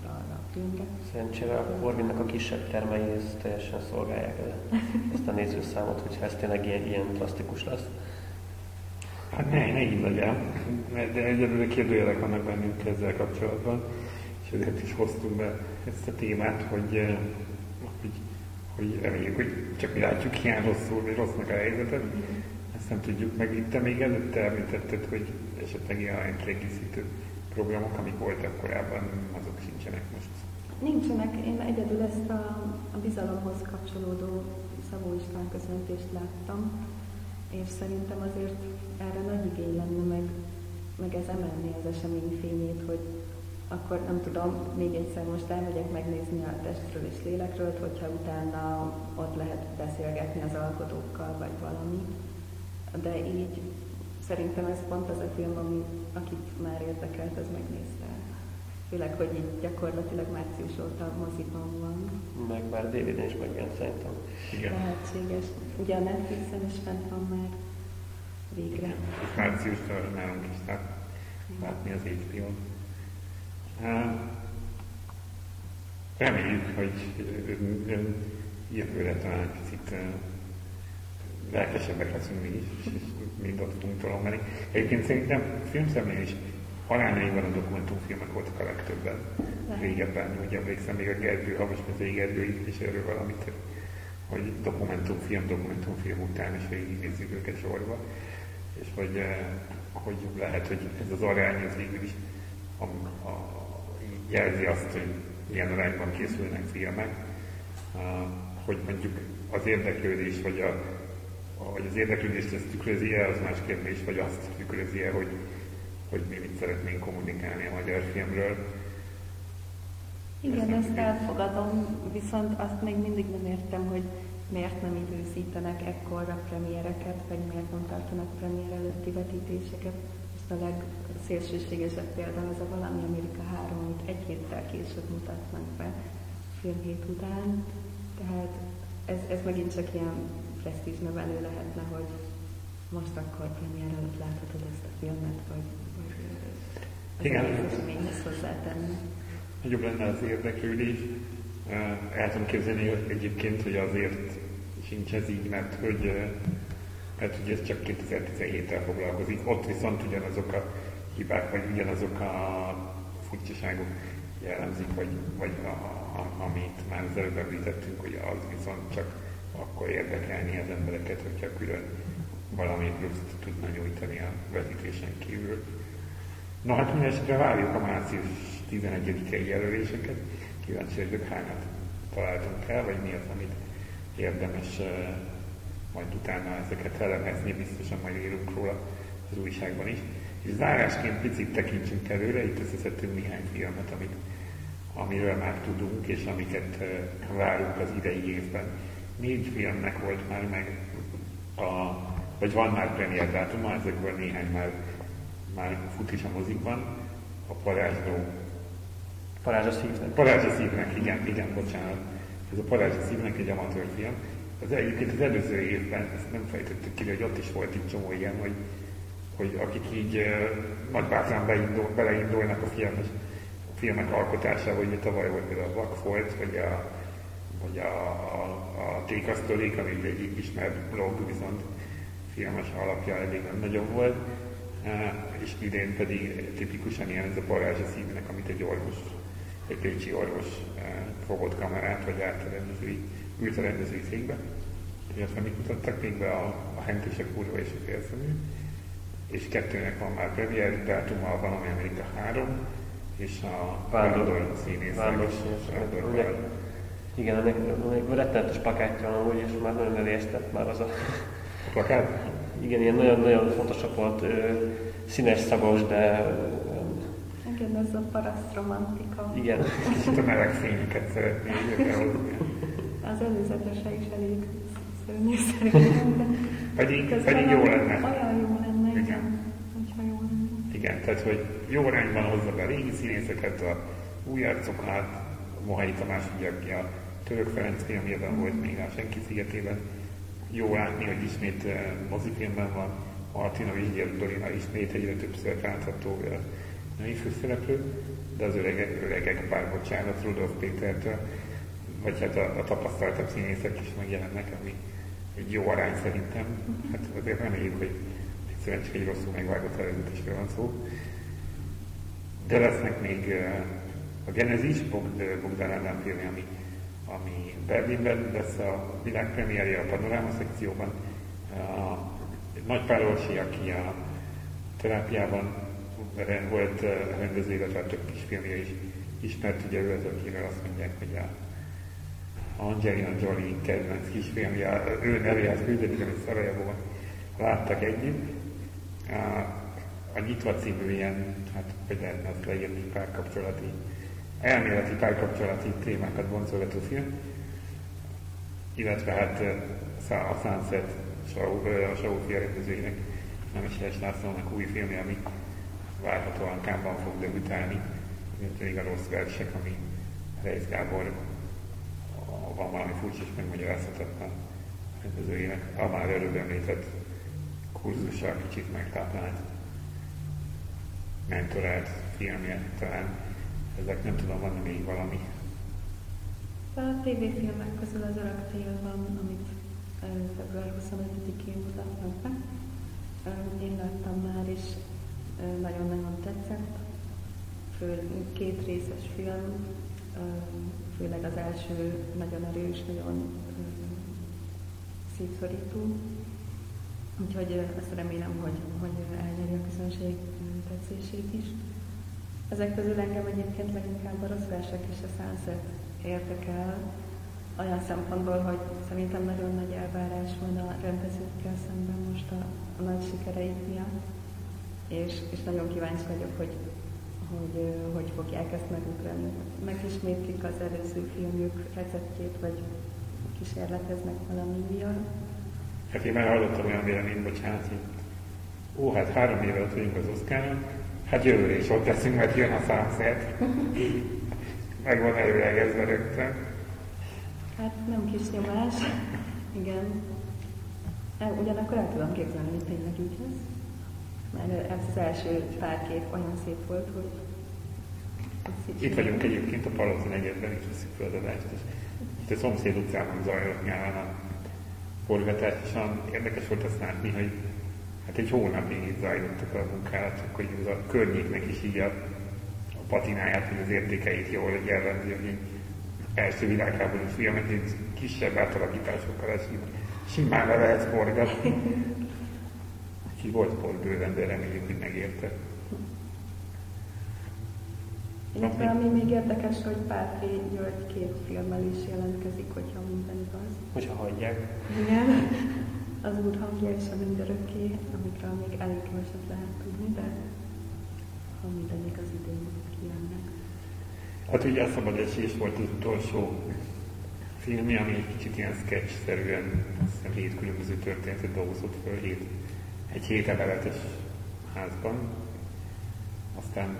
Szerencsére a Corvinnak a kisebb termei ezt teljesen szolgálják el, ezt a nézőszámot, hogyha ez tényleg ilyen, ilyen drasztikus lesz. Hát ne, ne így legyen, de egyelőre kérdőjelek vannak bennünk ezzel kapcsolatban, és ezért is hoztuk be ezt a témát, hogy, eh, hogy, hogy reméljük, hogy csak mi látjuk ilyen rosszul, vagy rossznak a helyzetet. Ezt nem tudjuk meg. Itt te még előtte említetted, hogy esetleg ilyen kiegészítő programok, amik voltak korábban, azok sincsenek most. Nincsenek, én egyedül ezt a, bizalomhoz kapcsolódó Szabó István közöntést láttam, és szerintem azért erre nagy igény lenne, meg, meg ez emelni az esemény fényét, hogy akkor nem tudom, még egyszer most elmegyek megnézni a testről és lélekről, hogyha utána ott lehet beszélgetni az alkotókkal, vagy valami. De így szerintem ez pont az a film, ami, akit már érdekelt, az megnézte. Főleg, hogy így gyakorlatilag március óta moziban van. Meg már DVD-n is megjelent szerintem. Igen. Lehetséges. Ugye a Netflixen is fent van már végre. És márciustól nálunk is lát, látni az HBO-n. Uh, Reméljük, hogy jövőre talán picit ö, lelkesebbek leszünk mi is, és mind ott tudunk tolombani. Egyébként szerintem filmszemlél is arányaiban a dokumentumfilmek voltak a legtöbben régebben. Úgy emlékszem, még a Gergő, Havas Mezői Gergő írt is erről valamit, hogy dokumentumfilm, dokumentumfilm után is végignézzük őket sorba. És hogy, eh, hogy lehet, hogy ez az arány ez végül is a, a, jelzi azt, hogy ilyen arányban készülnek filmek, uh, hogy mondjuk az érdeklődés, vagy a, hogy az érdeklődést ezt tükrözi el, az más kérdés, vagy azt tükrözi el, hogy, hogy mi mit szeretnénk kommunikálni a magyar filmről. Igen, ezt elfogadom, viszont azt még mindig nem értem, hogy miért nem időzítenek ekkora premiereket, vagy miért nem tartanak premier előtti vetítéseket. Most a legszélsőségesebb példa az a Valami Amerika 3, amit egy héttel később mutatnak be filmhét után. Tehát ez, ez megint csak ilyen presztízs növelő lehetne, hogy most akkor premier előtt láthatod ezt a filmet, vagy az Igen. egész eseményhez hozzátenni. Nagyobb lenne az érdeklődés. El tudom képzelni egyébként, hogy azért sincs ez így, mert hogy, mert hogy ez csak 2017-tel foglalkozik. Ott viszont ugyanazok a hibák, vagy ugyanazok a furcsaságok jellemzik, vagy, vagy a, a, amit már az előbb említettünk, hogy az viszont csak akkor érdekelni az embereket, hogyha külön valami pluszt tudna nyújtani a vetítésen kívül. Na hát mindenesetre várjuk a március 11-i jelöléseket. Kíváncsi vagyok, hányat találtunk el, vagy mi az, amit érdemes uh, majd utána ezeket elemezni, biztosan majd írunk róla az újságban is. És zárásként picit tekintsünk előre, itt összeszedtünk néhány filmet, amit, amiről már tudunk, és amiket eh, várunk az idei évben. Négy filmnek volt már meg, a, vagy van már premier dátuma, ezekből néhány már, már fut is a mozikban. A Parázsló Parázs a szívnek. Parázs a szívnek, igen, igen, bocsánat. Ez a Parázs a szívnek egy amatőr film. Az egyébként az előző évben, ezt nem fejtettük ki, hogy ott is volt egy csomó ilyen, hogy, hogy akik így uh, nagy bátran beindul, beleindulnak a filmes, a filmek alkotásába, hogy tavaly volt például a Vakfolt, vagy a, vagy a, a, a Tékasztolék, ami egy ismert blog, viszont filmes alapja eddig nem nagyon volt. És idén pedig tipikusan ilyen ez a Parázs a szívnek, amit egy orvos egy pécsi orvos eh, fogott kamerát, vagy állt a rendezői, ült a rendezői székbe, illetve mit mutattak még be a, a Hent és a kurva és a félszemű, és kettőnek van már premier dátuma, a Valami Amerika 3, és a Vándor színész. Vándor színész. Igen, ennek, ennek rettenetes plakátja van amúgy, és már nagyon eléstett már az a... A plakát? Igen, ilyen nagyon-nagyon fontosabb volt, színes szabos, de igen, ez a paraszt romantika. Igen. Kicsit a meleg fényeket szeretnék behozni. <laughs> Az előzetese is elég szörnyű szerintem, de pedig, pedig jó lenne. Olyan jó lenne, igen. igen. Hogyha jó lenne. Igen, tehát hogy jó arányban hozza be a régi színészeket, a új arcokat, Mohai Tamás, ugye, aki a Török Ferenc filmjében volt még a Senki szigetében. Jó látni, hogy ismét mozifilmben van. Martina Vizsgyel Dorina ismét egyre többször látható női főszereplő, de az öregek, öregek bár bocsánat, Rudolf Pétertől, vagy hát a, a tapasztaltabb színészek is megjelennek, ami egy jó arány szerintem. Hát azért reméljük, hogy egyszerűen csak egy rosszul megvágott előzetesről van szó. De lesznek még a Genesis, Bogdan Ádám film, ami, ami Berlinben lesz a világpremierje a panoráma szekcióban. A, nagy Pál aki a terápiában volt rendező, illetve több kisfilmje is ismert, ugye ő az, akiről azt mondják, hogy a Angelina Jolie kedvenc kisfilmje, ő nevéhez küldenik, amit Szarajevóban láttak együtt. A Nyitva című ilyen, hát hogy lehetne azt leírni, párkapcsolati, elméleti párkapcsolati témákat boncolgató film, illetve hát a Sunset a Saul rendezőjének, nem is Lászlónak új filmje, ami várhatóan Kámban fog debütálni, még a rossz versek, ami Reis Gábor van valami furcsa és megmagyarázhatatlan rendezőjének a már előbb említett kurzussal kicsit megtáplált, mentorált filmje talán. Ezek nem tudom, van még valami. A tévéfilmek közül az Örök Tél van, amit február 25-én mutatnak be. Én láttam már, és nagyon-nagyon tetszett. Fő, két részes film, főleg az első nagyon erős, nagyon szívszorító. Úgyhogy azt remélem, hogy, hogy elnyeri a közönség tetszését is. Ezek közül engem egyébként leginkább a versek és a szánszet érdekel, olyan szempontból, hogy szerintem nagyon nagy elvárás van a rendezőkkel szemben most a, a nagy sikereik miatt és, és nagyon kíváncsi vagyok, hogy hogy, hogy fogják ezt megugrani. Megismétlik az előző filmjük receptjét, vagy kísérleteznek valami újjal. Hát én már hallottam olyan véleményt, hogy ó, hát három éve ott vagyunk az Oszkáron, hát jövőre is ott leszünk, mert jön a Sunset. Meg van előlegezve rögtön. Hát nem kis nyomás, igen. Ugyanakkor el tudom képzelni, hogy tényleg így lesz. Mert ez az első pár kép olyan szép volt, hogy... Itt vagyunk egyébként a Palota negyedben, itt veszik föl a és itt a szomszéd utcában zajlott nyáron a forgatás, és érdekes volt azt látni, hogy hát egy hónapig itt zajlottak a munkálatok, hogy az a környéknek is így a, a patináját, hogy az értékeit jól jellemzi, hogy egy első világháborús filmet, egy kisebb átalakításokkal simán le lehet forgatni. Úgyhogy volt volt bőven, de reméljük, hogy megérte. Illetve ami még érdekes, hogy Pátri György két filmmel is jelentkezik, hogyha minden igaz. Hogyha hagyják. Igen. Az úr hangja és a mindörökké, amikről még elég keveset lehet tudni, de ha minden igaz idén kijönnek. Hát ugye a Szabad Esés volt az utolsó filmje, ami egy kicsit ilyen sketch-szerűen, azt hiszem hét különböző történetet dolgozott föl, hét, egy hét emeletes házban. Aztán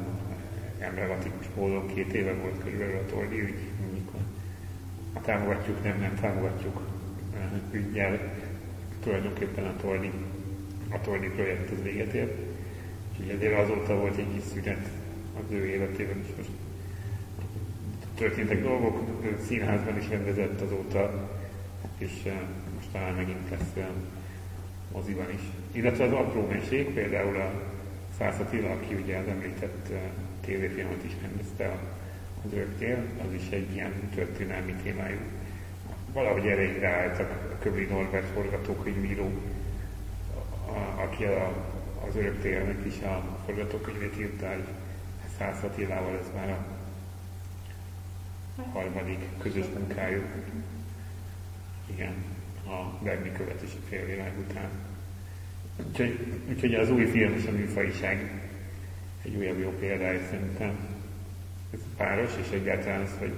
emblematikus módon két éve volt körülbelül a Tordi ügy, amikor a támogatjuk, nem, nem támogatjuk eh, ügyjel tulajdonképpen a Tordi, a Tordi projekt az véget ért. És ezért azóta volt egy kis szünet az ő életében, és most történtek dolgok, színházban is rendezett azóta, és eh, most talán megint lesz eh, moziban is. Illetve az apró meség, például a Szász Attila, aki ugye az említett eh, tévéfilmet is rendezte az öröktér, az is egy ilyen történelmi témájú. Valahogy így ráálltak a Köbli Norbert forgatókönyvíró, aki a, az öröktérnek is a forgatókönyvét írta, hogy Szász Attilával ez már a harmadik közös munkájuk. Igen, a Berni a félvilág után. Úgyhogy, úgyhogy az új film és a műfajiság egy újabb jó példája szerintem. Ez páros, és egyáltalán az, hogy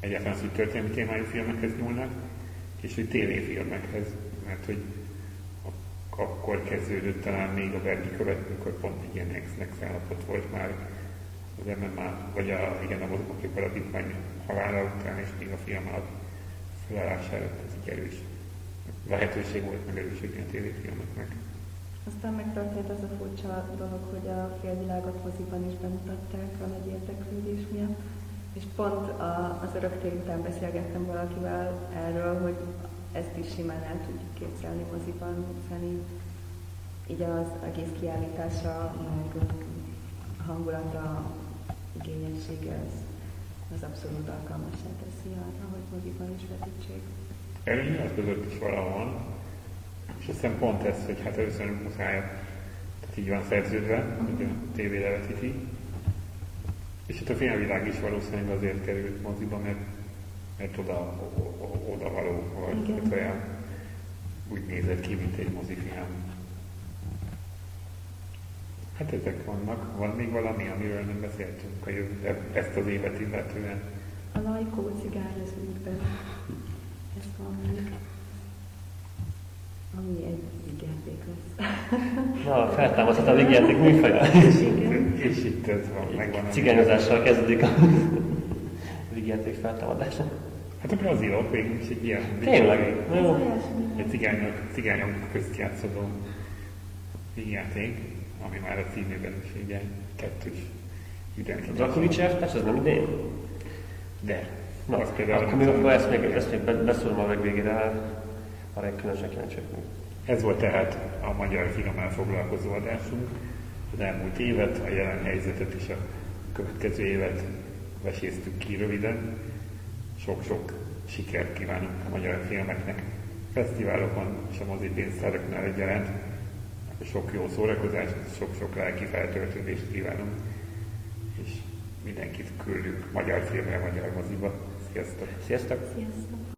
egyáltalán az, hogy történelmi témájú filmekhez nyúlnak, és hogy tévéfilmekhez, mert hogy akkor kezdődött talán még a Bergi követ, mikor pont egy ilyen ex állapot volt már az MMA, vagy a, igen, a mozgókép alapítvány halála után, és még a fiamal felállására ez egy erős lehetőség volt megerősíteni a tévéfilmeknek. Aztán megtörtént az a furcsa dolog, hogy a félvilágot moziban is bemutatták a nagy érdeklődés miatt, és pont a, az öröktér után beszélgettem valakivel erről, hogy ezt is simán el tudjuk képzelni moziban, hiszen így, így az egész kiállítása, meg hangulata, igényessége az, az abszolút alkalmasá teszi arra, hogy moziban is vetítsék. Erről nyilatkozott is valahol, és hiszem pont ez, hogy hát először muszáj, tehát így van szerződve, hogy a tévé levetíti, és hát a filmvilág is valószínűleg azért került moziba, mert, mert oda, oda való volt, hát olyan úgy nézett ki, mint egy mozifilm. Hát ezek vannak. Van még valami, amiről nem beszéltünk a jövő, ezt az évet illetően? A lajkó cigány az útben. Ez van még. Ami egy vigyáték lesz. Na, feltámasztott a vigyáték műfaja. És itt ez van, megvan. Cigányozással kezdődik a vigyáték feltámadása. Hát a brazilok végül is egy ilyen... Tényleg? Jó. Egy cigányok, cigányok közt játszódó vígjáték ami már a címében is ugye kettős identitás. Drakulicsev, persze ez nem idén? De. Na, az például akkor, mi, akkor ezt még, ezt még beszúrom a legvégére, arra különösen kíváncsiak. Ez volt tehát a magyar filmmel foglalkozó adásunk. Az elmúlt évet, a jelen helyzetet és a következő évet veséztük ki röviden. Sok-sok sikert kívánunk a magyar filmeknek, fesztiválokon és a mozi pénztáraknál egyaránt sok jó szórakozást, sok-sok lelki feltöltődést kívánunk, és mindenkit küldünk magyar filmre, magyar moziba. Sziasztok! Sziasztok! Sziasztok!